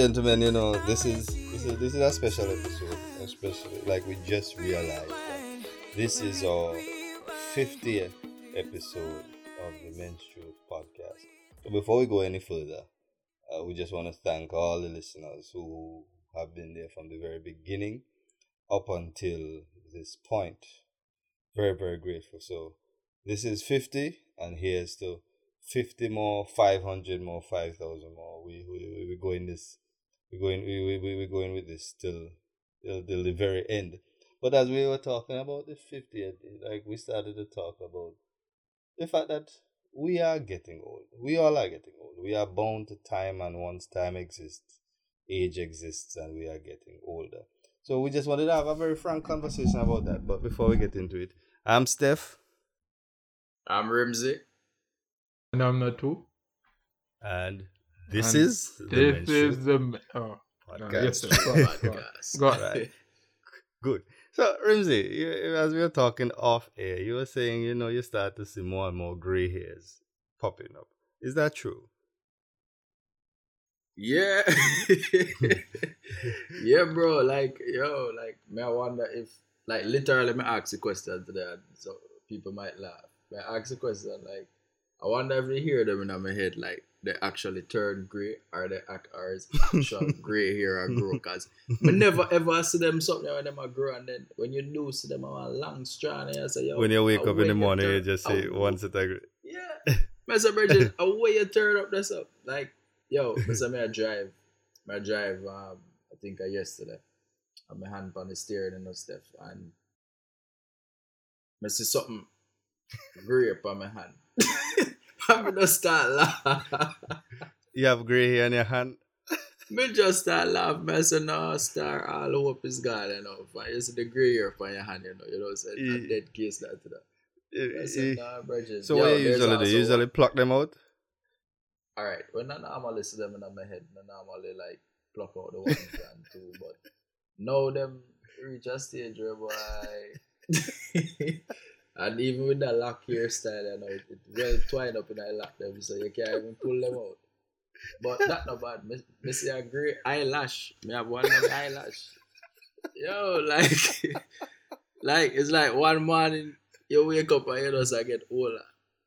gentlemen, you know this is this is this is a special episode, especially like we just realized that this is our 50th episode of the Men's Truth podcast. So before we go any further, uh, we just want to thank all the listeners who have been there from the very beginning up until this point. Very very grateful. So this is 50, and here's to 50 more, 500 more, 5,000 more. We, we, we're going this, we're going, we, we, we're going with this till, till, till the very end. But as we were talking about the 50th, like we started to talk about the fact that we are getting old. We all are getting old. We are bound to time, and once time exists, age exists, and we are getting older. So we just wanted to have a very frank conversation about that. But before we get into it, I'm Steph. I'm Rimsey. And I'm not too. And this And is This Men's is the oh podcast. yes, sir. Go on. Podcast. Go on. Right. Good. So, Rimsey, you, as we were talking off air, you were saying, you know, you start to see more and more gray hairs popping up. Is that true? Yeah. yeah, bro. Like, yo, like, me, I wonder if, like, literally, me ask a question today, so people might laugh. Me ask a question, like, I wonder if they hear them in my head, like, they actually turn gray, or they act, or is actual gray hair or grow, because me never ever see them something when them are grow, and then when you do see them on a long strand, and you say, yo, when you wake up in the morning, you turn- just how- say, once it agree. Yeah. Mr. Bridget, away you turn up this up. Like, yo, Mr. Me I drive. I drive um I think uh, yesterday. And my hand on the steering and stuff and I see something grape on my hand. I'm just start laugh. You have gray hair in your hand. me just start laugh. Me say no star all hope is gone, you know. If you see the gray hair on your hand, you know, you know, say a Eh. dead case that to that. Said, eh. nah, So, Yo, what you usually do? You usually pluck them out? All right. When I normally see them in my head, I normally like pluck out the ones and two, but now them reach a stage where boy, and even with that lock hairstyle, you know, it, it well twined up in that lock them, so you can't even pull them out. But that not bad. Me, me see a great eyelash. Me have one eyelash. Yo, like, like it's like one morning you wake up and you know, I get older.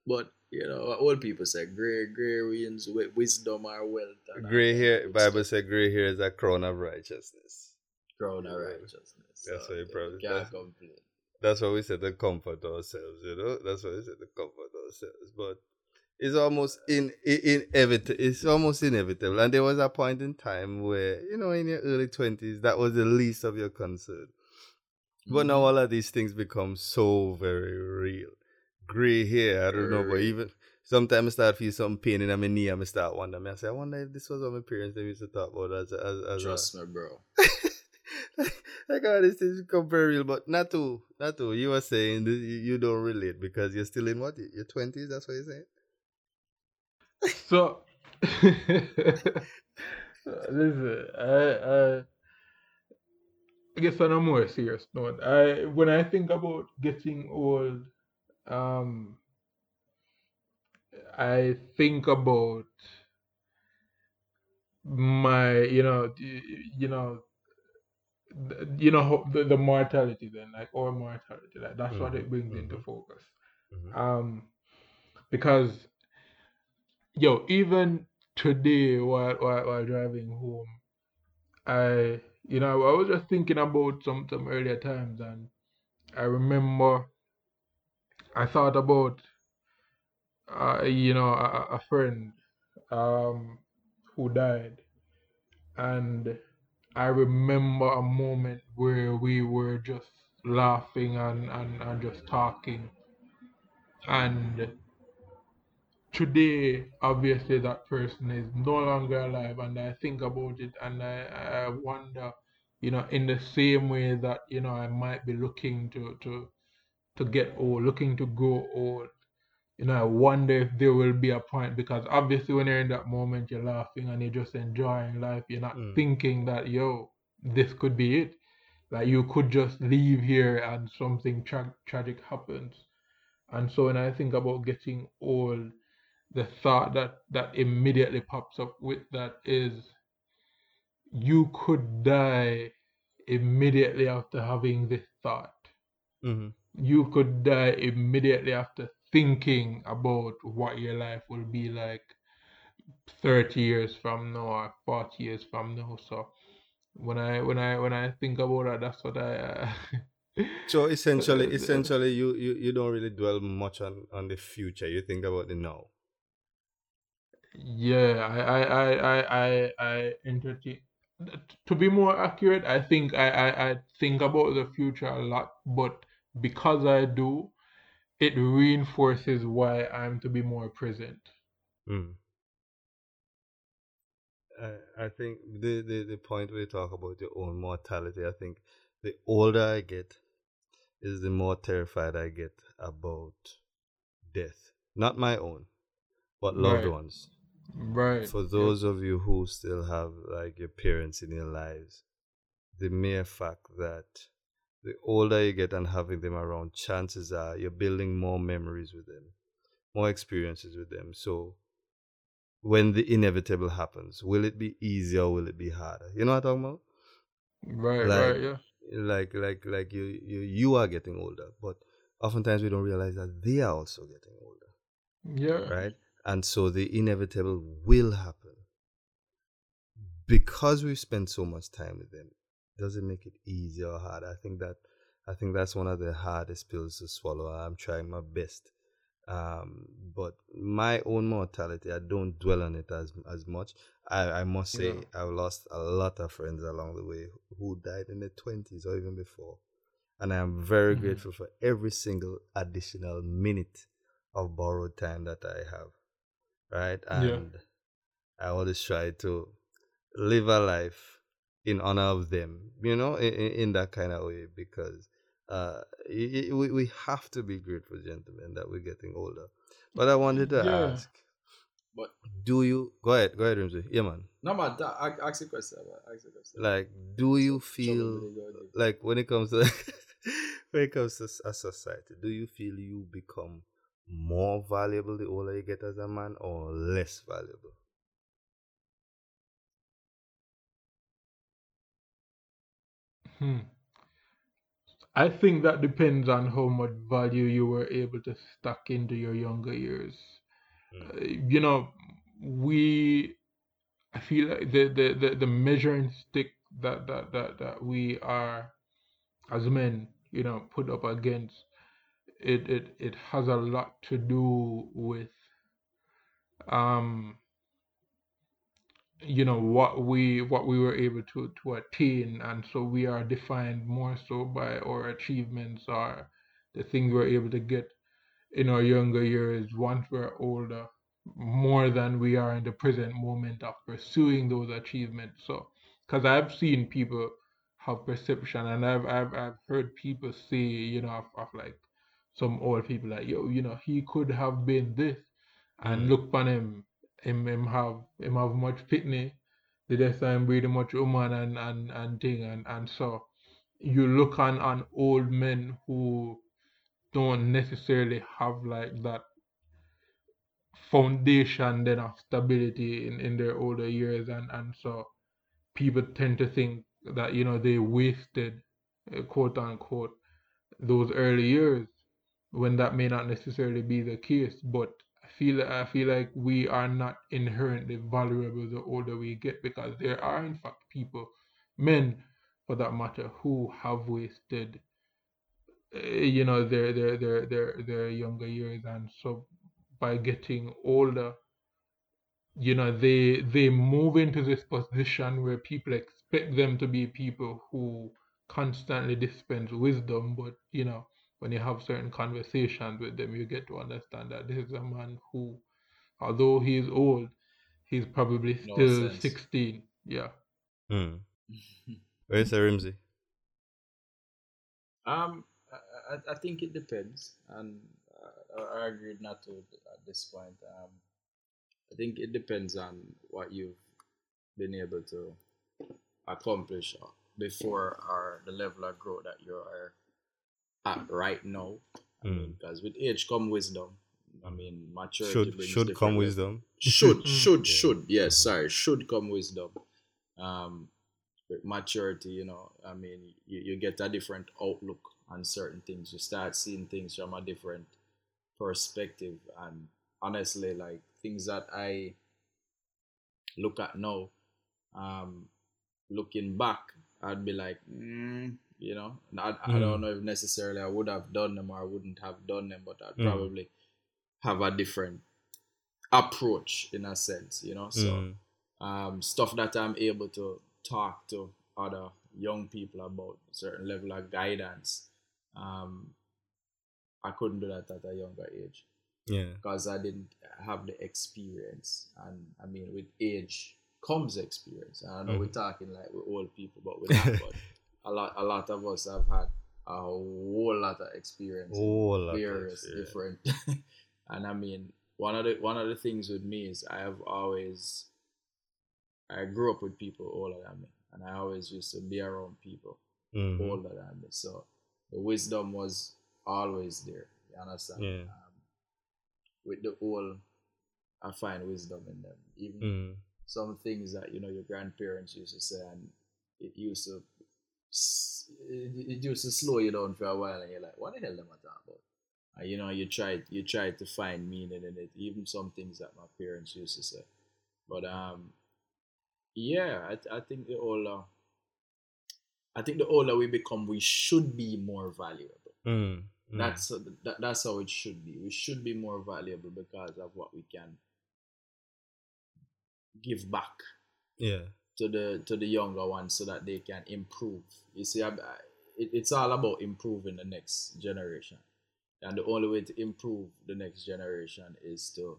But you know, old people say, gray, gray wins with wisdom or wealth. and Gray hair, Bible says gray hair is a crown of righteousness. crown of righteousness. That's what you probably- can't complain. That's why we said to comfort ourselves, you know. That's why we said to comfort ourselves. But it's almost in, in inevitable. It's almost inevitable. And there was a point in time where, you know, in your early twenties, that was the least of your concern. But now mm-hmm. all of these things become so very real. Gray hair, I don't know, but even sometimes I start feel some pain in my knee I start wondering. I say, I wonder if this was what my parents they used to talk about as a, as, as a, Trust me, bro. like all this is real, but not to, not to. You were saying that you, you don't relate because you're still in what your twenties. That's what you're saying. So listen, I, I I guess on a more serious note, I when I think about getting old, um, I think about my, you know, y- you know, you know the, the mortality then, like our mortality, like that's what it brings into mhm. focus. Mhm. Um, because yo, even today while, while while driving home, I you know I was just thinking about some some earlier times, and I remember I thought about uh, you know a, a- a friend um who died, and I remember a moment where we were just laughing and, and, and just talking. And today, obviously, that person is no longer alive. And I think about it and I, I wonder, you know, in the same way that, you know, I might be looking to, to, to get old, looking to grow old. You know, I wonder if there will be a point because obviously, when you're in that moment, you're laughing and you're just enjoying life. You're not Mm. thinking that, yo, this could be it. Like you could just leave here and something tra- tragic happens. And so when I think about getting old, the thought that that immediately pops up with that is, you could die immediately after having this thought. Mm-hmm. You could die immediately after thinking about what your life will be like 30 years from now or 40 years from now. So when I when I when I think about that, that's what I. Uh, So essentially, essentially, you, you you don't really dwell much on on the future. You think about the now. Yeah, I I I I I, I entertain. To be more accurate, I think I, I I think about the future a lot, but because I do, it reinforces why I'm to be more present. Mm. I, I think the, the, the point we talk about your own mortality, I think the older I get, is the more terrified I get about death. Not my own, but loved Right. ones. Right. For yeah. those of you who still have like your parents in your lives, the mere fact that the older you get and having them around, chances are you're building more memories with them, more experiences with them. So when the inevitable happens, will it be easier or will it be harder? You know what I'm talking about? Right, like- right, yeah. Like like like you you you are getting older, but oftentimes we don't realize that they are also getting older Yeah. right? And so the inevitable will happen. Because we've spent so much time with them, does it make it easy or hard. I think that I think that's one of the hardest pills to swallow. I'm trying my best. Um, but my own mortality, I don't dwell on it as as much. I, I must say Yeah. I've lost a lot of friends along the way who died in their twenties or even before. And I am very Mhm. grateful for every single additional minute of borrowed time that I have. Right? Yeah. And I always try to live a life in honor of them, you know, in, in that kind of way because uh, i- i- we, we have to be grateful, gentlemen, that we're getting older. But I wanted to Yeah. ask, But do you, go ahead, go ahead, Rimsey. Yeah, man. no man, that, I- ask a question. Ask a question. Like, do you feel with the God. like when it comes to when it comes to a society, do you feel you become more valuable the older you get as a man, or less valuable? Hmm. I think that depends on how much value you were able to stack into your younger years. Mm. Uh, you know, we, I feel like the, the, the, the measuring stick that, that, that, that we are as men, you know, put up against it, it, it has a lot to do with, um, you know what we what we were able to to attain. And so we are defined more so by our achievements or the things we're able to get in our younger years. Once we're older more than we are in the present moment of pursuing those achievements. So because i've seen people have perception and i've i've, I've heard people say you know of, of like some old people like yo you know he could have been this and Mm. look upon him him him have him have much fitness the next time breed much woman and and and thing and and so you look on on old men who don't necessarily have like that foundation then of stability in in their older years and and so people tend to think that you know they wasted uh, quote unquote those early years when that may not necessarily be the case but feel i feel like we are not inherently vulnerable the older we get because there are in fact people men for that matter who have wasted uh, you know their their their their their younger years. And so by getting older you know they they move into this position where people expect them to be people who constantly dispense wisdom. But you know when you have certain conversations with them you get to understand that this is a man who although he is old he's probably No still sense. 16 yeah Hmm. Where's the Rimsey? Um, I, I, I think it depends, and uh, I, I agreed not to at this point. Um, I think it depends on what you've been able to accomplish before or the level of growth that you are at right now. I Mm. mean, because with age come wisdom. I mean, maturity Should should come wisdom. should should should yes sorry should come wisdom um with maturity, you know, I mean, you, you get a different outlook on certain things. You start seeing things from a different perspective. And honestly, like things that I look at now, um, looking back, I'd be like, mm, you know, I, I Mm. don't know if necessarily I would have done them or I wouldn't have done them, but I'd Mm. probably have a different approach in a sense, you know. So Mm. um, stuff that I'm able to talk to other young people about certain level of guidance. Um, I couldn't do that at a younger age yeah. because I didn't have the experience. And I mean, with age comes experience. And I know we're talking like with old people, but with that, but a lot, a lot of us have had a whole lot of experience. Whole lot of various experience. different and I mean one of the one of the things with me is I have always I grew up with people older than me and I always used to be around people Mhm. older than me. So the wisdom was always there. You understand? Yeah. Um, with the old I find wisdom in them. Even Mm. some things that you know your grandparents used to say and it used to it, used to slow you down for a while and you're like what the hell am I talking about and you know you try you try to find meaning in it even some things that my parents used to say but um yeah I, I think the older I think the older we become we should be more valuable Mm. Mm. that's that, that's how it should be we should be more valuable because of what we can give back yeah. To the to the younger ones so that they can improve. You see, I, I, it, it's all about improving the next generation, and the only way to improve the next generation is to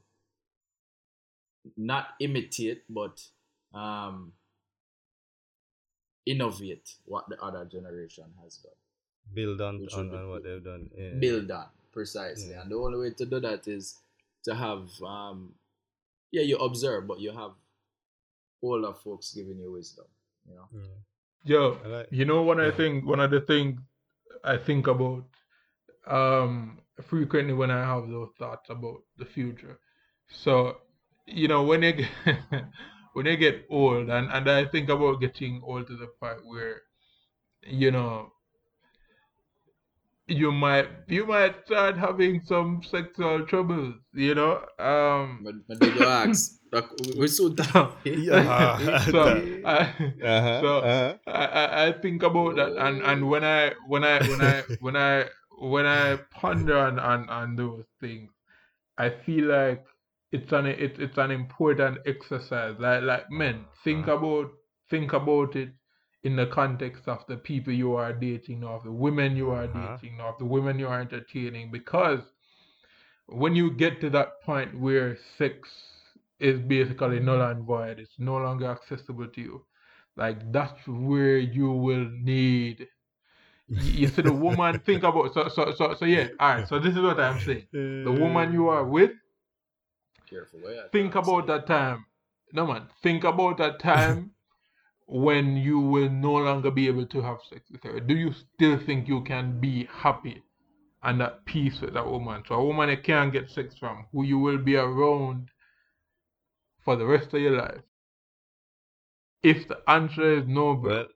not imitate, but um, innovate what the other generation has done. Build on, on, be on what they've done. Yeah. Build on precisely, Yeah. and the only way to do that is to have um, yeah, you observe, but you have older folks giving you wisdom. You know. Yeah. Yo, like- you know one of Yeah. the thing one of the things I think about um frequently when I have those thoughts about the future. So, you know, when you get when you get old and, and I think about getting old to the point where, you know, you might you might start having some sexual troubles, you know. Um But, but did you ask? Like, we- we so Yeah. so I, Uh-huh. So- uh-huh. I, I, I think about that and, and when I when I when I when I when I ponder on, on, on those things, I feel like it's an it, it's an important exercise. Like like men, think about think about it in the context of the people you are dating, of the women you are Uh-huh. dating, of the women you are entertaining, because when you get to that point where sex is basically null and void, it's no longer accessible to you. Like that's where you will need. You you see the woman think about so so so so yeah. All right. So this is what I'm saying. The woman you are with, Careful, where you think about that time. No man, think about that time when you will no longer be able to have sex with her. Do you still think you can be happy and at peace with that woman? So a woman you can't get sex from, who you will be around for the rest of your life. If the answer is no, Well,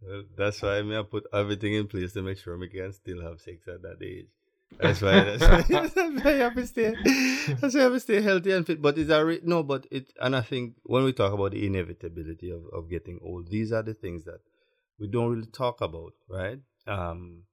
well, that's why I I put everything in place to make sure we can still have sex at that age. That's why. That's why, you have to stay. That's why you have to stay healthy and fit. But it's a re- no. But it and I think when we talk about the inevitability of, of getting old, these are the things that we don't really talk about, right? Um.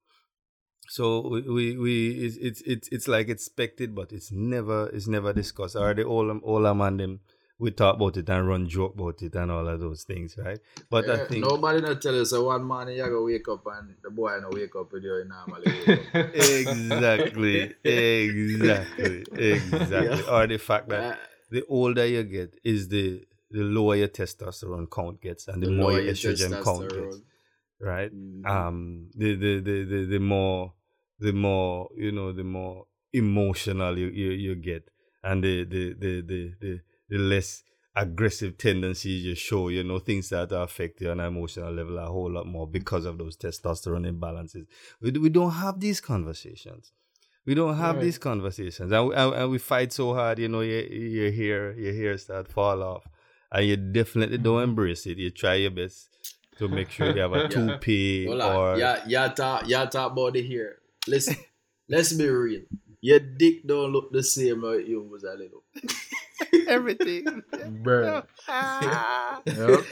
So we we, we it's, it's it's it's like expected, but it's never it's never discussed. Are the older older man them we talk about it and run joke about it and all of those things, right? But I think nobody not tell you so one morning you go wake up and the boy no wake up with you normally. wake up. exactly, exactly, exactly. Or the fact that Uh, the older you get is the the lower your testosterone count gets and the, the more your your estrogen count gets, testosterone. right? Mhm. Um, the the, the the the more the more you know, the more emotional you you, you get, and the the the the the, the less aggressive tendencies you show, you know, things that affect you on an emotional level a whole lot more because of those testosterone imbalances. We, we don't have these conversations. We don't have Right. these conversations, and, we- and, and we fight so hard. You know, your your hair your hair start fall off, and you definitely don't mm-hmm. embrace it. You try your best to make sure you have a Yeah. toupee Hold on. or Yeah, yeah, talk, yeah, talk about the hair. Listen, let's be real. Your dick don't look the same as you was a little. everything. Bruh. Yep.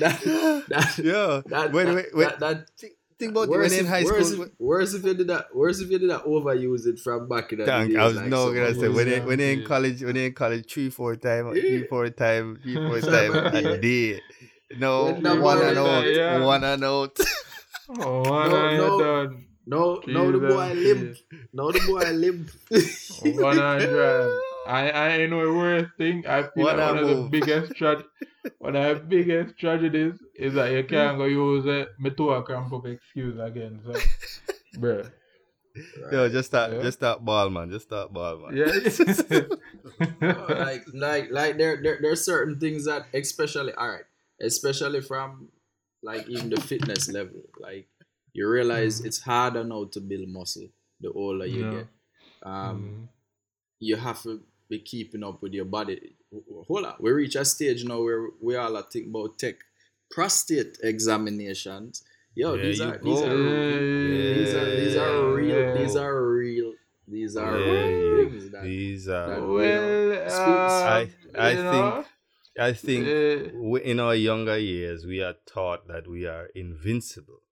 That, that, yeah. that, wait, that, wait, wait. That, that, Think about it when worse, in high worse, school. if, worse if you did that. Worse if you did that. Overuse it from back in the Thank, days. I was like no gonna say when they when they in college when they in college three four time three four time three four Seven time a days. day. No When the one and out, yeah. one and out. Oh, one No, eye no. done. No, no, the boy Jesus, limp. No, the boy limp. Oh, one eye drive. I I know the worst thing. I feel What like a one of the biggest tra- one of the biggest tragedies is that you hmm? can't go use a me to a cramp of excuse again. So, bruh. Yo, just start Yeah. just start ball man, just start ball man. Yeah. Oh, like, like, like there, there, there are certain things that, especially, all right, especially from like even the fitness level, like you realize Mhm. it's harder now to build muscle the older you Yeah. get. Um, Mm. you have to be keeping up with your body. Hold on, we reach a stage now where we all are thinking about tech prostate examinations. Yo, There these are these go. are these are these are real. These are real. These are Yeah, real things that These are that- Well, I- uh, I you know, I think uh, we, in our younger years we are taught that we are invincible.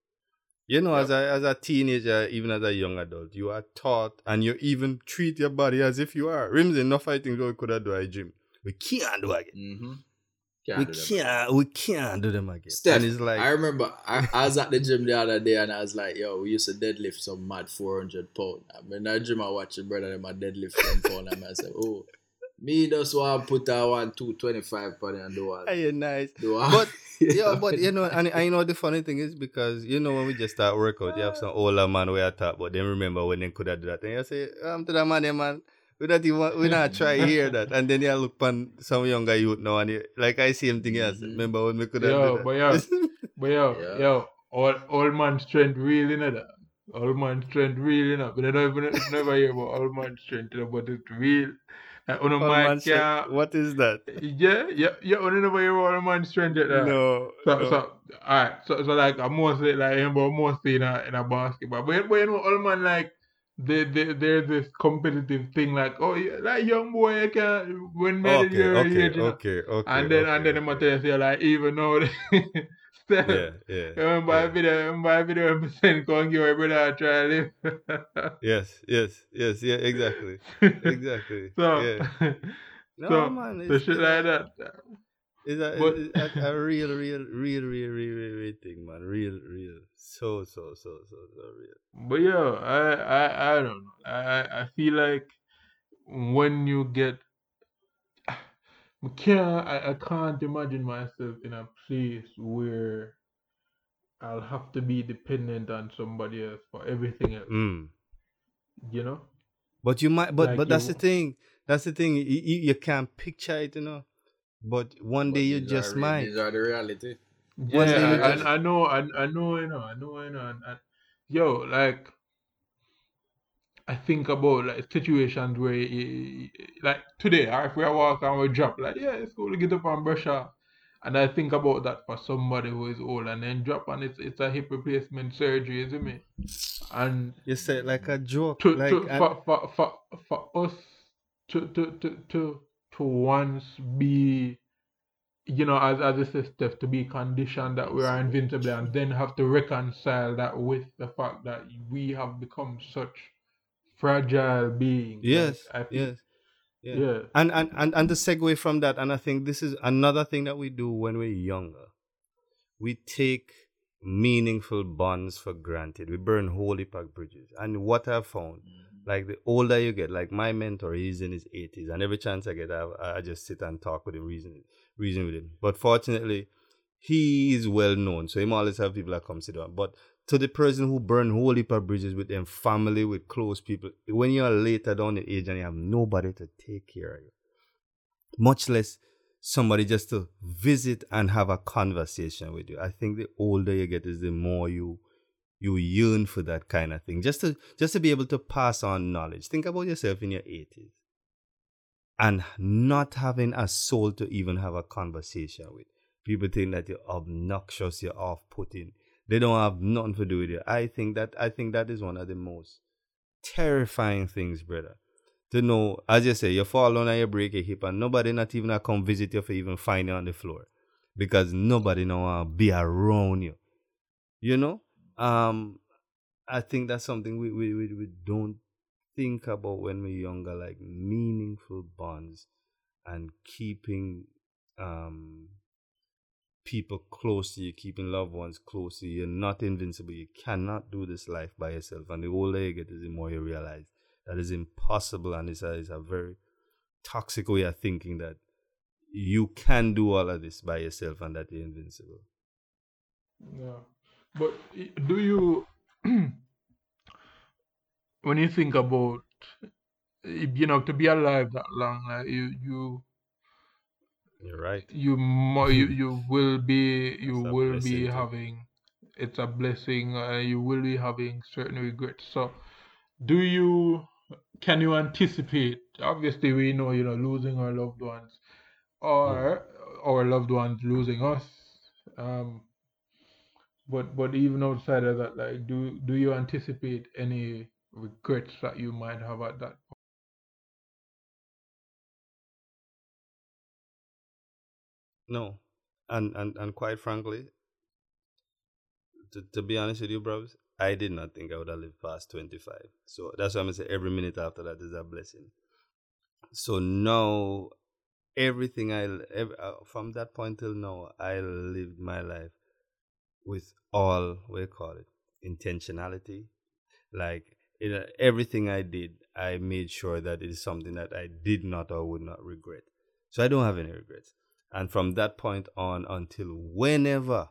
You know, as a as a teenager, even as a young adult, you are taught and you even treat your body as if you are. Remember, no fighting we could have do at gym. We can't do again. Mm-hmm. we can't we can't do them again. Steph, and it's like I remember I, I was at the gym the other day and I was like, yo, we used to deadlift some mad 400 pound. I mean, that gym I watch your brother them a deadlift some pound and I said, oh, me just want to put that one 225 pound and do all. Hey, nice. Do all. But yeah, but you know, and I know the funny thing is because you know when we just start workout, you have some older man where I talk, but then remember when they could have do that, and you say, "I'm to the man, yeah, man." We not even we not try hear that, and then you look on some younger youth now, and you, like I see him thing else. Mhm. Remember when we could have Yo, do that? but yeah. But yo, Yeah. yo, all old man strength real in that. Old man strength real in that. But I don't even never hear about old man strength, you know, but it's real. Man man say, what is that? yeah, yeah, yeah, hear about old man strength yet. uh. No, So, no. so, alright, so, so like, I'm mostly, like, you know, mostly in a, in a basketball. But, but you know, old man, like, they, they, there's this competitive thing, like, oh, yeah, like, young boy, you can, when men okay, okay, you okay, okay, And then, okay, and then I'm okay. gonna like, even though, Steph, yeah, yeah, Remember yeah. a video, remember a video I'm saying, go and give your brother a try to live. yes, yes, yes, yeah, exactly, exactly. so, yeah. No, so, man, so it's, shit like that. It's a, But- it's a, a real, real, real, real, real, real, real thing, man. Real, real. So, so, so, so, so real. But yeah, I, I, I don't know. I, I feel like when you get, I can't, I, I can't imagine myself in a place where I'll have to be dependent on somebody else for everything else. Mm. You know? But you might, but Like but that's you- the thing. That's the thing. You, you, you can't picture it, you know. But one But day you just are, re- might. These are the reality. One Yeah, I, just- I, I know, I, I know, I know, I know, I know. And, and, yo, like, I think about like situations where, you, like today, or if we are walking and we drop, like, yeah, it's cool to get up and brush off. And I think about that for somebody who is old and then drop and it's it's a hip replacement surgery, isn't it? And You said like a joke, to, like to, and- for, for, for, for us to, to, to, to, to once be, you know, as, as a sister, to be conditioned that we are invincible and then have to reconcile that with the fact that we have become such fragile being. yes, Like, yes, yeah. Yeah. And, and and and the segue from that, and I think this is another thing that we do when we're younger. We take meaningful bonds for granted. We burn holy pack bridges. And what I've found, mm-hmm. like the older you get, like my mentor, he's in his 80s, and every chance I get, I, I just sit and talk with him, reason, reason with him. But fortunately, he is well known, so he always have people that come sit down. But to the person who burn holy pack bridges with them family, with close people, when you're later down in age and you have nobody to take care of you, much less somebody just to visit and have a conversation with you. I think the older you get is the more you you yearn for that kind of thing. Just to just to be able to pass on knowledge. Think about yourself in your 80s and not having a soul to even have a conversation with. People think that you're obnoxious, you're off-putting. They don't have nothing to do with you. I think that I think that is one of the most terrifying things, brother. To know, as you say, you fall down and you break your hip, and nobody not even come visit you for even find you on the floor, because nobody know want to be around you. You know, um, I think that's something we, we, we, we don't think about when we're younger, like meaningful bonds and keeping um people close to you, keeping loved ones close to you. You're not invincible. You cannot do this life by yourself. And the older you get, the more you realize that is impossible and it's a, it's a very toxic way of thinking that you can do all of this by yourself and that you're invincible. Yeah. But do you, when you think about, you know, to be alive that long, like you, you, you're right. You mo- you you will be you will be having it's a blessing. Uh, you will be having certain regrets. So, do you can you anticipate? Obviously, we know you know losing our loved ones, or mm. our loved ones losing us. Um, but but even outside of that, like, do do you anticipate any regrets that you might have at that No, and and and quite frankly, to, to be honest with you, bros, I did not think I would have lived past twenty five. So that's why I'm gonna say every minute after that is a blessing. So now, everything I every, uh, from that point till now, I lived my life with all you call it intentionality, like in everything I did, I made sure that it is something that I did not or would not regret. So I don't have any regrets and from that point on until whenever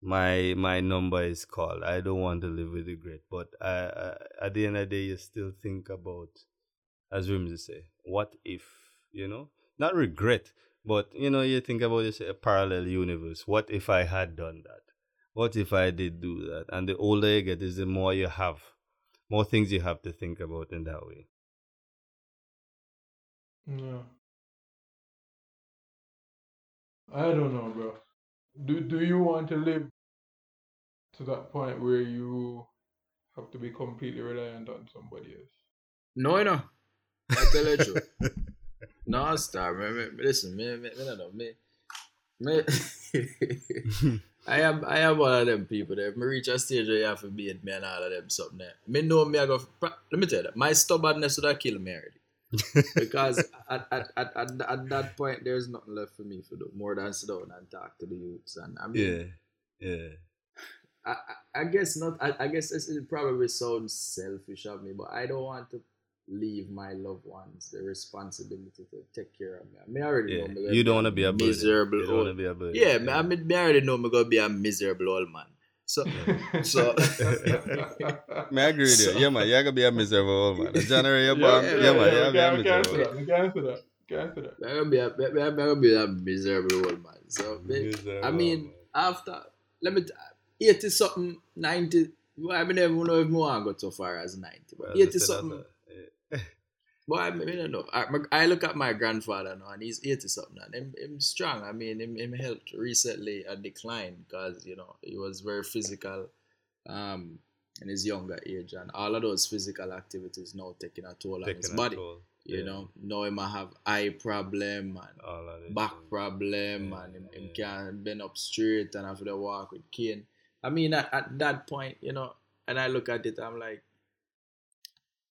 my my number is called i don't want to live with regret. But I, I, at the end of the day you still think about as Rimsey say what if you know? Not regret but you know you think about this a parallel universe. What if i had done that? What if i did do that? And the older you get is the more you have more things you have to think about in that way. Yeah I don't know, bro. Do do you want to live to that point where you have to be completely reliant on somebody else? No, no. I tell you true. no, star. Me, me, listen, me, me, me, no, me, me. I am, I am one of them people that me reach a stage where you have to beat me and all of them something there. Me know me I go. Let me tell you that my stubbornness would have killed me already because at, at, at, at, at that point there's nothing left for me to do more than sit down and talk to the youths and I mean yeah yeah I, I guess not I, I guess it probably sounds selfish of me but I don't want to leave my loved ones the responsibility to take care of me. I mean, I already yeah. know me you don't want to be a miserable. You don't want to be a burden. Yeah, yeah. I mean, I already know me gonna be a miserable old man. So, so. May I agree with you? Yeah, man. You're gonna be a miserable old man. In January, you're. Yeah, yeah, man. You're gonna be a miserable. You can't answer that. You can't answer that. I'm gonna be a, I'm gonna be a miserable old man. So, miserable I mean, after let me eighty something, ninety. Well, I mean, I don't know if more go so far as ninety, but eighty something. But I mean, I know. I, I look at my grandfather now, and he's 80 something, and him, him strong. I mean, him, him helped recently a decline because, you know, he was very physical um, in his younger age, and all of those physical activities now taking a toll taking on his body. Toll. You yeah. know, now him have eye problem and back problem, yeah, and him, yeah. him can't bend up straight and have to walk with cane. I mean, at, at that point, you know, and I look at it, I'm like,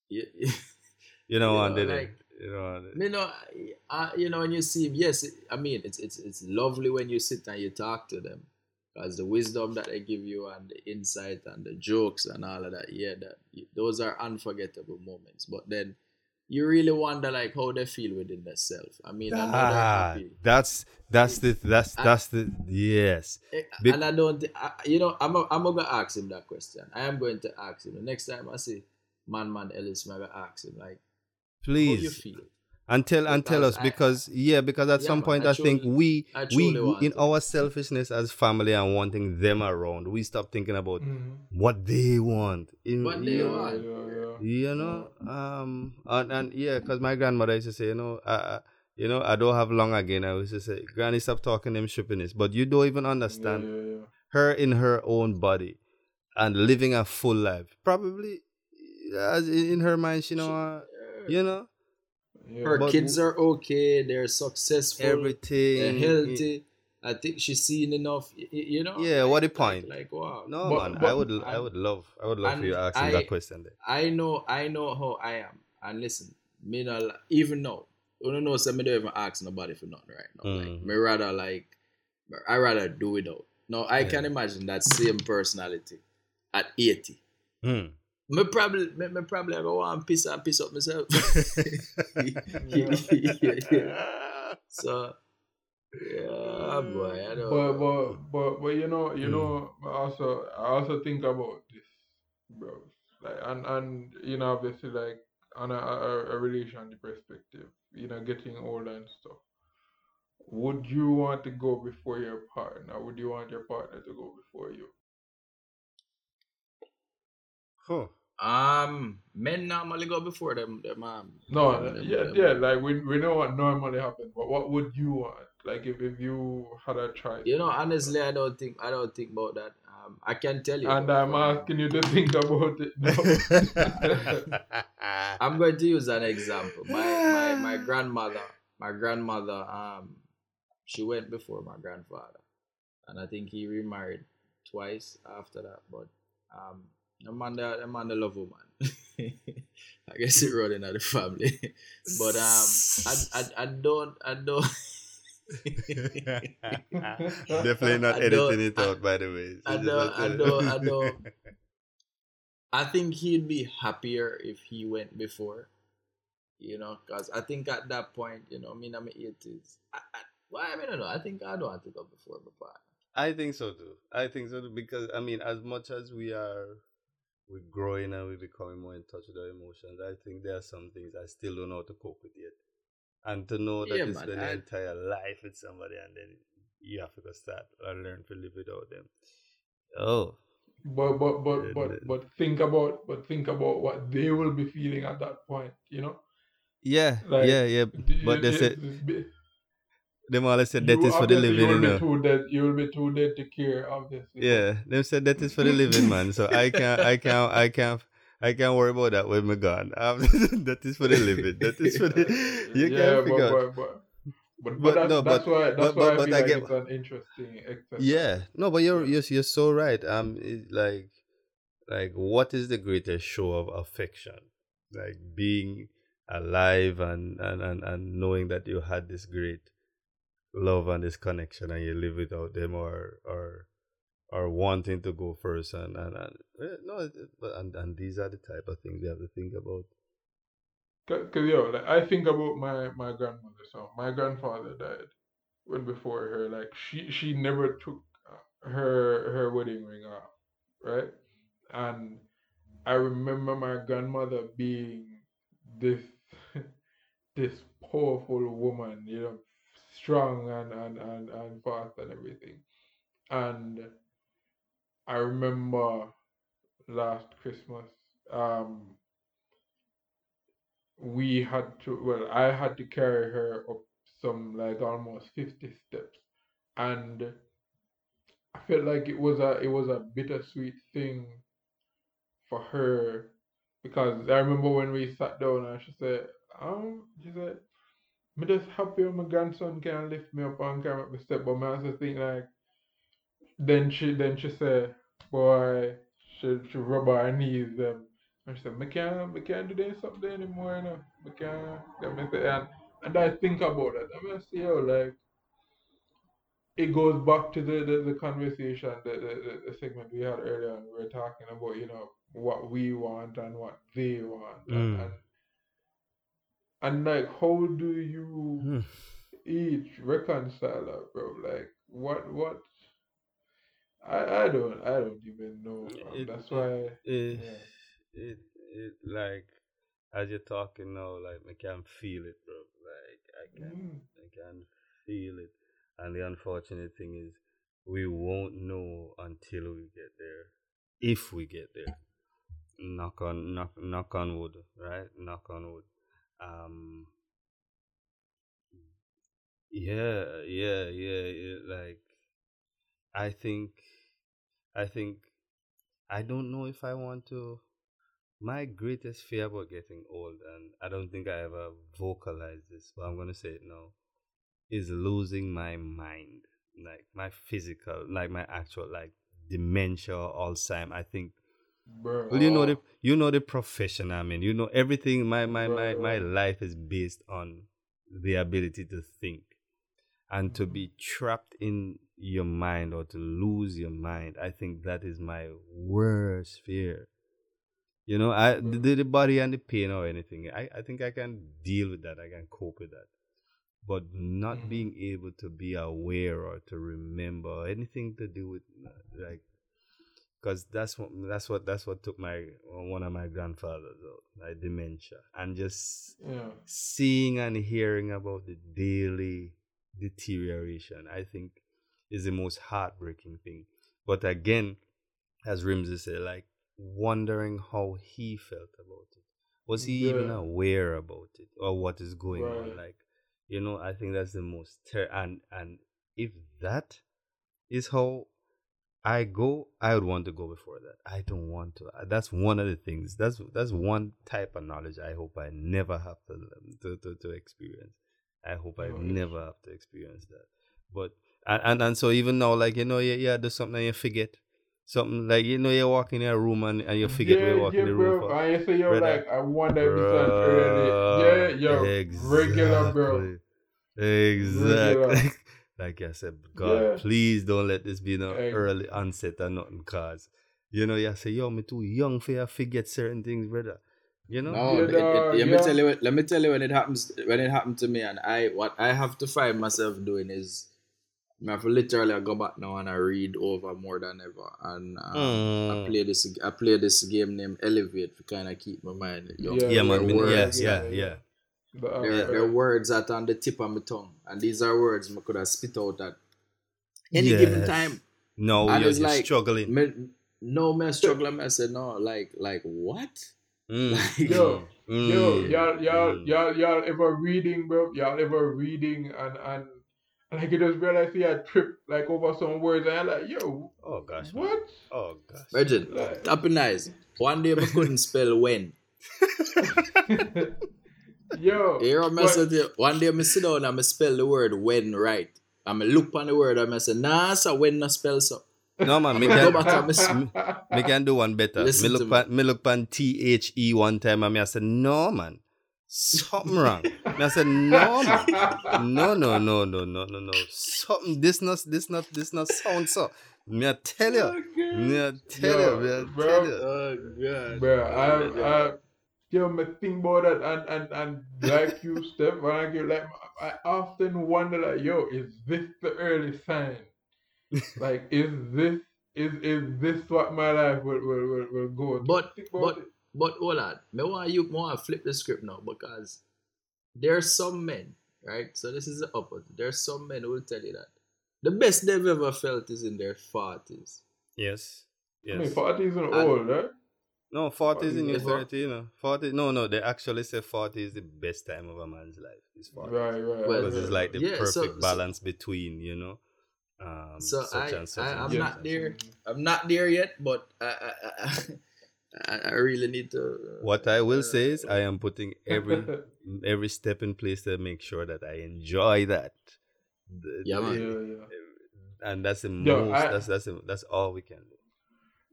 yeah. You know, you know did like, it. You know, you know, uh, you know, when you see, yes, I mean, it's it's it's lovely when you sit and you talk to them, because the wisdom that they give you and the insight and the jokes and all of that, yeah, that those are unforgettable moments. But then you really wonder like how they feel within themselves. I mean, ah, that's that's the that's that's the yes. Eh, Be- and I don't, I, you know, I'm a, I'm gonna ask him that question. I am going to ask him the next time I see Man Man Ellis. I'm gonna ask him like, Please. And tell and tell us because yeah because at yeah, some point I, I think we we in our selfishness as family and wanting them around we stop thinking about mm-hmm. what they want in, what they know, want you know um and, and yeah because my grandmother used to say you know uh, You know, I don't have long again. I was just say, Granny, stop talking them shippiness. But you don't even understand Yeah, yeah, yeah. her in her own body and living a full life. Probably, as in in her mind, she know, uh, you know, Yeah. Her But- kids are okay. They're successful. everything. They're healthy. I think she's seen enough. y- y- You know. Yeah, what the point? Like, wow. No, But- man. I but- would, I would love, I would love for you asking I- that question there. I know, I know how I am. And listen, me not li- even now. You don't know, so me don't even ask nobody for nothing right now. Like, Mhm. me rather like, I rather do it out. Now I Yeah. can imagine that same personality at eighty. Hmm. Me probably, me, me probably go and piss and piss up myself. So, yeah, boy, I don't. But but but but you know you Mm. know I also I also think about this, bro. Like and and you know obviously like on a, a, a relation perspective, you know, getting older and stuff. Would you want to go before your partner? Would you want your partner to go before you? Huh. Um, men normally go before them. Them um. No, them- yeah, them- yeah. Like we we know what normally happens, but what would you want? Like if, if you had a choice. You know, honestly, I don't think I don't think about that. Um, I can tell you. And I'm asking you to think about it. now. I'm going to use an example. My my my grandmother, my grandmother, um, she went before my grandfather, and I think he remarried twice after that. But um, Amanda, Amanda love woman. I guess it running out the family. but um, I, I I don't I don't. Definitely not I editing it I- out, by the way. I So don't- I don't- I don't- I think he'd be happier if he went before, you know, because I think at that point, you know, me in my eighties. I, I, well, I mean, I don't know. I think I don't want to go before my partner. I think so too. I think so too because I mean, as much as we are, we're growing and we're becoming more in touch with our emotions. I think there are some things I still don't know how to cope with yet, and to know that Yeah, you spend your entire life with somebody and then you have to go start or learn to live without them. Oh, But but but Yeah, but but think about but think about what they will be feeling at that point. You know, yeah, Like, yeah, yeah. But they It- said it's be- them all said that you is for the living, you You know. be too dead. You will be too dead to care. Obviously. Yeah, them said that is for the living, man. So I can't, I can't, I can't, I can't worry about that when me gone. Um, that is for the living. That is for the. You yeah, can't but, figure. out. but, but, but, But but that's, no, that's but- why that's but- why but- but I like get- it's an interesting exercise. Yeah, no, but you're you're you're so right. Um, like, like what is the greatest show of affection? Like being alive and and and and knowing that you had this great love and this connection, and you live without them, or or or wanting to go first, and and, and eh, no, and and these are the type of things you have to think about. Cause, cause yo, like I think about my my grandmother. So my grandfather died when before her. Like she she never took uh, her her wedding ring off, right? And I remember my grandmother being this this powerful woman, you know, strong and and and and fast and everything. And I remember last Christmas, um, we had to well i had to carry her up some like almost 50 steps and i felt like it was a it was a bittersweet thing for her because i remember when we sat down and she said um she said me just happy when my grandson can lift me up and carry me up the step but me also think like then she then she said boy she she rub her knees them and she said, I can't, I can't do this something anymore, you know. I can't, let me say, and, and I think about it. I'm going to see how, like, it goes back to the, the, the conversation, the, the, the, the segment we had earlier, and we were talking about, you know, what we want and what they want. Mm. and, and, like, how do you Hmm. each reconcile that, bro? Like, what, what? I, I don't, I don't even know. It- That's it- why, It, yeah. it, it, like, as you're talking now, like, I can feel it, bro. Like, I can, Mm. I can feel it. And the unfortunate thing is, we won't know until we get there. If we get there. Knock on, knock, knock on wood, right? Knock on wood. Um, Yeah, yeah, yeah, yeah. Like, I think, I think, I don't know if I want to. My greatest fear about getting old, and I don't think I ever vocalized this, but I'm gonna say it now, is losing my mind, like my physical, like my actual, like dementia, Alzheimer. I think Bro. well, you know oh, the you know the profession I mean. You know everything. My my my my life is based on the ability to think, and to be trapped in your mind or to lose your mind. I think that is my worst fear. You know, I Bro. the, the body and the pain or anything. I I think I can deal with that. I can cope with that. But not Mhm. being able to be aware or to remember anything to do with uh, like because that's what that's what that's what took my one of my grandfathers out, like dementia, and just Yeah. seeing and hearing about the daily deterioration, I think, is the most heartbreaking thing. But again, as Rimsey said, like wondering how he felt about it. Was he even aware about it or what is going on? Like, you know, I think that's the most ter- and and if that is how I go, I would want to go before that. I don't want to. That's one of the things. That's that's one type of knowledge I hope I never have to to to, to experience. I hope I Knowledge. never have to experience that. But and, and and so even now, like you know, you yeah, do something you forget something. Like you know, you walk in a room and, and you forget where you walk in the room bro. for. And you say, yo, Brother. like, I wonder if this one early. Yeah, yo, regular, bro. Exactly. Regular. like I said, God, Yeah. please don't let this be no Ex- early onset or nothing, cause you know, you say, yo, me too young for you forget certain things, brother. You know? No, Yeah, it- it- dog, let me tell you. Let me tell you when it happens. When it happened to me, and I what I have to find myself doing is, I have to literally go back now and I read over more than ever. And um, I Mm. play this. I play this game named Elevate to kind of keep my mind. young. Yeah, Yeah, man. There me- are yeah, yeah, yeah. The, uh, There, there are words that are on the tip of my tongue, and these are words I could have spit out at any given time. No, And you're, it's you're like- struggling. Me, no, me struggling. I said no, like, like what? Mm. Yo, Mm. Yo, y'all, y'all, Mm. y'all, y'all ever reading, bro? Y'all ever reading and and and like you just realize you had trip like over some words and you're like, yo, Oh gosh. man. what? Oh gosh. Virgin, Like- tapping eyes. One day I couldn't spell when. yo, You hear I but- said you? One day I sit down and I spell the word when right. I'm look on the word and I say, nah, so when no spell so. No man, me Go can back and miss- me can do one better. Listen me to look me. pan me look pan T H E one time and me I said, no man. Something wrong. Me I said, no man. No, no, no, no, no, no, no. Something this not this not this not sound so. Me I tell you. Me I tell Yo, you, me I bro. tell you. Oh, God. Bro, I, I, yo, me think about that and, and, and like you, Steph, when I get like, I often wonder, like, yo, is this the early sign? like, is this, is is this what my life will, will, will, will go to? But- but- it. But hold on, me want you want to flip the script now because there are some men, right? So this is the opposite. There are some men who will tell you that the best they've ever felt is in their forties. Yes. yes I mean, Yes. 40 isn't And- old, right? No, 40 is in your 30, you know. 40, no, no, they actually say 40 is the best time of a man's life. It's 40. Right, right. Well, Because right. it's like the Yeah, perfect so- so- balance between, you know, um, So such I- and such. I- and I'm such not and there. such. I'm not there yet, but I I, I, I, I really need to. uh, What I will say is, I am putting every every step in place to make sure that I enjoy that. The- Yeah, yeah, man. yeah. And that's the Yo, most. I- that's that's the, that's all we can do.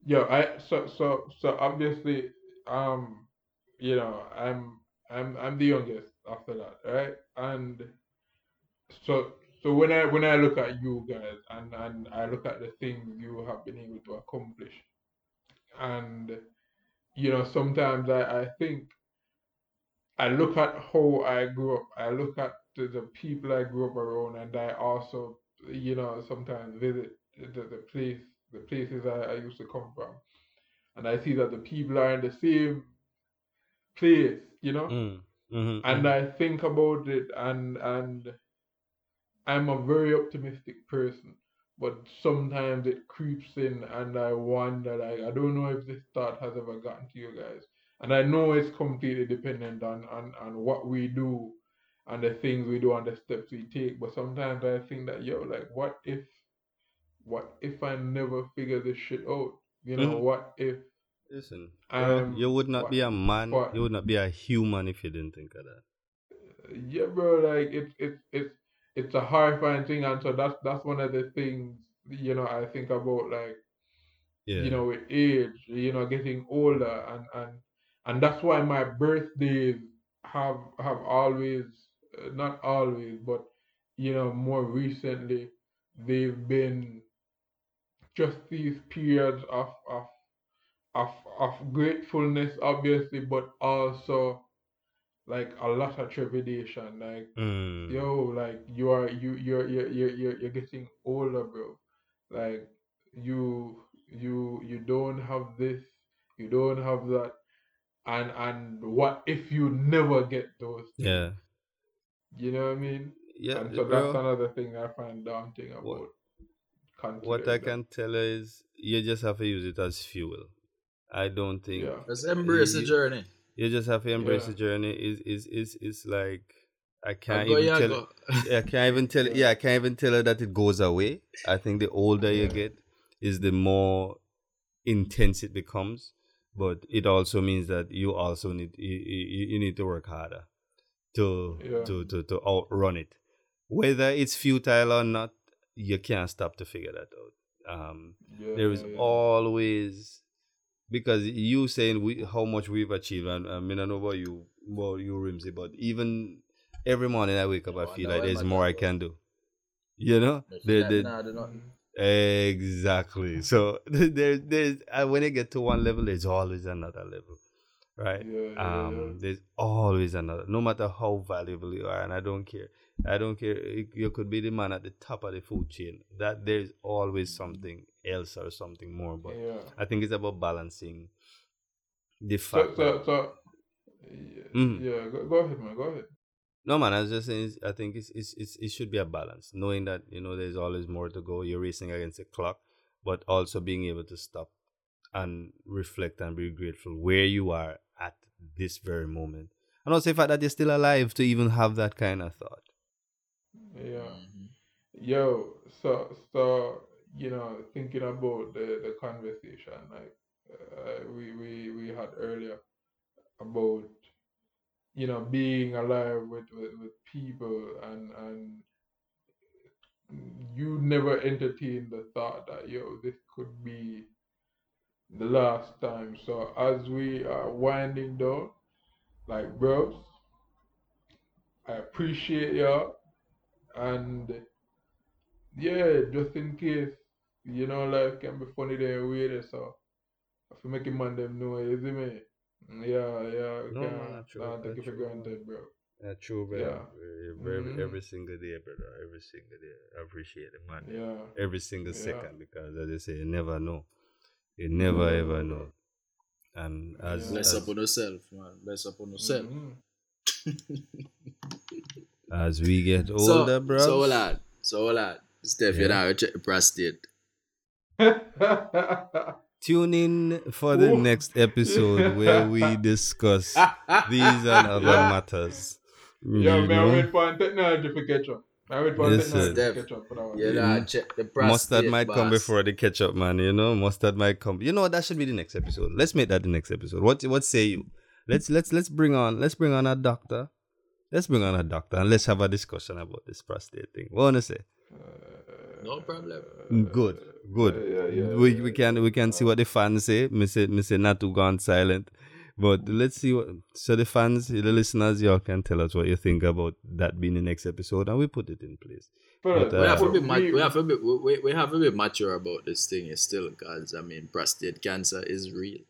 Yo, I so so so obviously, um, you know, I'm I'm I'm the youngest after that, right? And so so when I when I look at you guys and and I look at the things you have been able to accomplish, and you know, sometimes I I think I look at how I grew up. I look at the, the people I grew up around, and I also, you know, sometimes visit the, the place, the places I, I used to come from, and I see that the people are in the same place, you know, Mm, mhm, and mhm. I think about it, and and I'm a very optimistic person, but sometimes it creeps in, and I wonder, like, I don't know if this thought has ever gotten to you guys, and I know it's completely dependent on on on what we do and the things we do and the steps we take. But sometimes I think that yo, like, what if, what if I never figure this shit out? You know, Mhm. what if Listen, Um, you would not what- be a man. what- You would not be a human if you didn't think of that. yeah, bro, like it's it's it's it's a horrifying thing, and so that's that's one of the things you know I think about like Yeah. you know with age, you know, getting older, and and and that's why my birthdays have have always uh, not always, but you know more recently they've been just these periods of of of of gratefulness, obviously, but also like a lot of trepidation, like Mm. yo, like you are you you're you're you're you're, you're getting older, bro. Like you you you don't have this, you don't have that, and and what if you never get those? things? Yeah. You know what I mean? Yeah, and so bro. that's another thing I find daunting about. What- considering What I that. can tell you is you just have to use it as fuel. I don't think Yeah. Just embrace the journey. you just have to embrace Yeah. the journey. Is is is is like I can't Go, even yeah, tell. go. Yeah, I can't even tell. Yeah. Yeah, I can't even tell her that it goes away. I think the older you get, is the more intense it becomes. But it also means that you also need you, you, you need to work harder to Yeah. to to to outrun it. Whether it's futile or not, you can't stop to figure that out. Um, Yeah, there is yeah, yeah. always because you saying we how much we've achieved and I mean I know about you about you Rimsey, but even every morning I wake up I feel no, like there's more I can do. You know? The, Nah, the, nah, they're not- exactly. So there there's uh, when you get to one level there's always another level. Right? Um there's always another no matter how valuable you are and i don't care i don't care you could be the man at the top of the food chain that there's always something else or something more but yeah. i think it's about balancing the fact so, that, so, yeah, Mhm. yeah go, go ahead, man. Go ahead. no man i was just saying i think it's, it's it's it should be a balance knowing that you know there's always more to go you're racing against the clock but also being able to stop and reflect and be grateful where you are at this very moment and also the fact that you're still alive to even have that kind of thought Yeah. Mhm. Yo, so so you know, thinking about the the conversation like uh, we we we had earlier about you know being alive with with, with people and and you never entertained the thought that yo this could be the last time. So as we are winding down, like bros, I appreciate y'all and yeah, just in case, you know, life can be funny there weird, so if you make a man them know, you see me? Yeah, yeah, No, can't, man, true, nah, take it for true. granted, bro. Yeah, true, bro. Yeah. Every, Mhm. every single day, brother. Every single day. I appreciate it, man. Yeah. Every single Yeah. second because, as I say, you never know. You never No. ever know. And as, Yeah. Bless as, up on yourself, man. Bless up on yourself. Mhm. As we get So, older, bro. so lad, so lad. Steph, you Yeah. know, check the prostate. Tune in for the Ooh. next episode where we discuss these and other matters. Yo, You man, I know? wait for technology for catch up. I wait for Listen. technology Steph, to catch up for that one. You know, Mhm. check the prostate. Mustard might come before the ketchup, man. You know, mustard might come. You know, what? that should be the next episode. Let's make that the next episode. What what say you? Let's let's let's bring on let's bring on a doctor. Let's bring on a doctor and let's have a discussion about this prostate thing. What wanna say? No problem. Good, good. yeah, yeah, we yeah, we can we can see what the fans say. Me say me say not too gone silent. But let's see what so the fans, the listeners, y'all can tell us what you think about that being the next episode and we put it in place. But, But, We have to uh, be mat- we have to be we, we- we have to be mature about this thing still because I mean prostate cancer is real.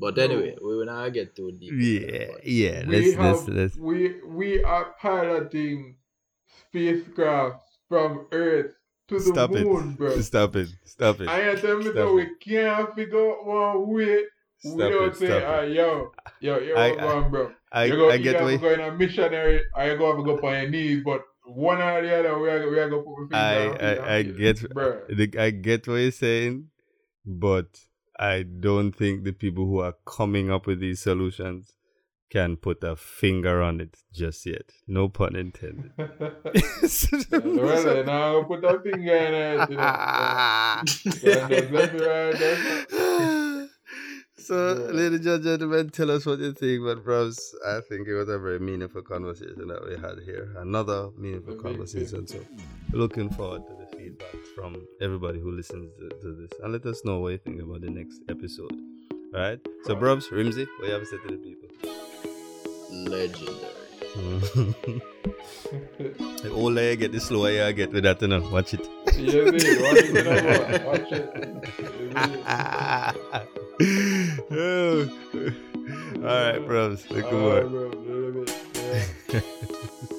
But anyway, we will not get too deep. into Yeah, that, but- yeah. we Let's have let's let's we we are piloting spacecrafts from Earth to the stop moon, it. bro. Stop it. Stop it. I ain't tell me Stop that we can't figure out one way Stop without it, saying, stop ah, it. yo, yo, yo, I- what's going, bro? I, you go, I you get have why to go in a missionary, or you go have to go up on your knees, but one or the other, we are, we are going to put my I, finger on I, I get bro. the- I get what you're saying, but I don't think the people who are coming up with these solutions can put a finger on it just yet. No pun intended. well, then I'll put a finger in it. You know. So, just let me ride that. So, Yeah. ladies and gentlemen, tell us what you think. But, bros, I think it was a very meaningful conversation that we had here. Another meaningful conversation. So, looking forward to the feedback from everybody who listens to, to this. And let us know what you think about the next episode. All right? So, bros, Rimsey, what you have to say to the people? Legendary. the older you get, the slower you get with that, you know. Watch it. You see, watch it, you watch it. You. All right, bros. Look Alright, good. bro, yeah.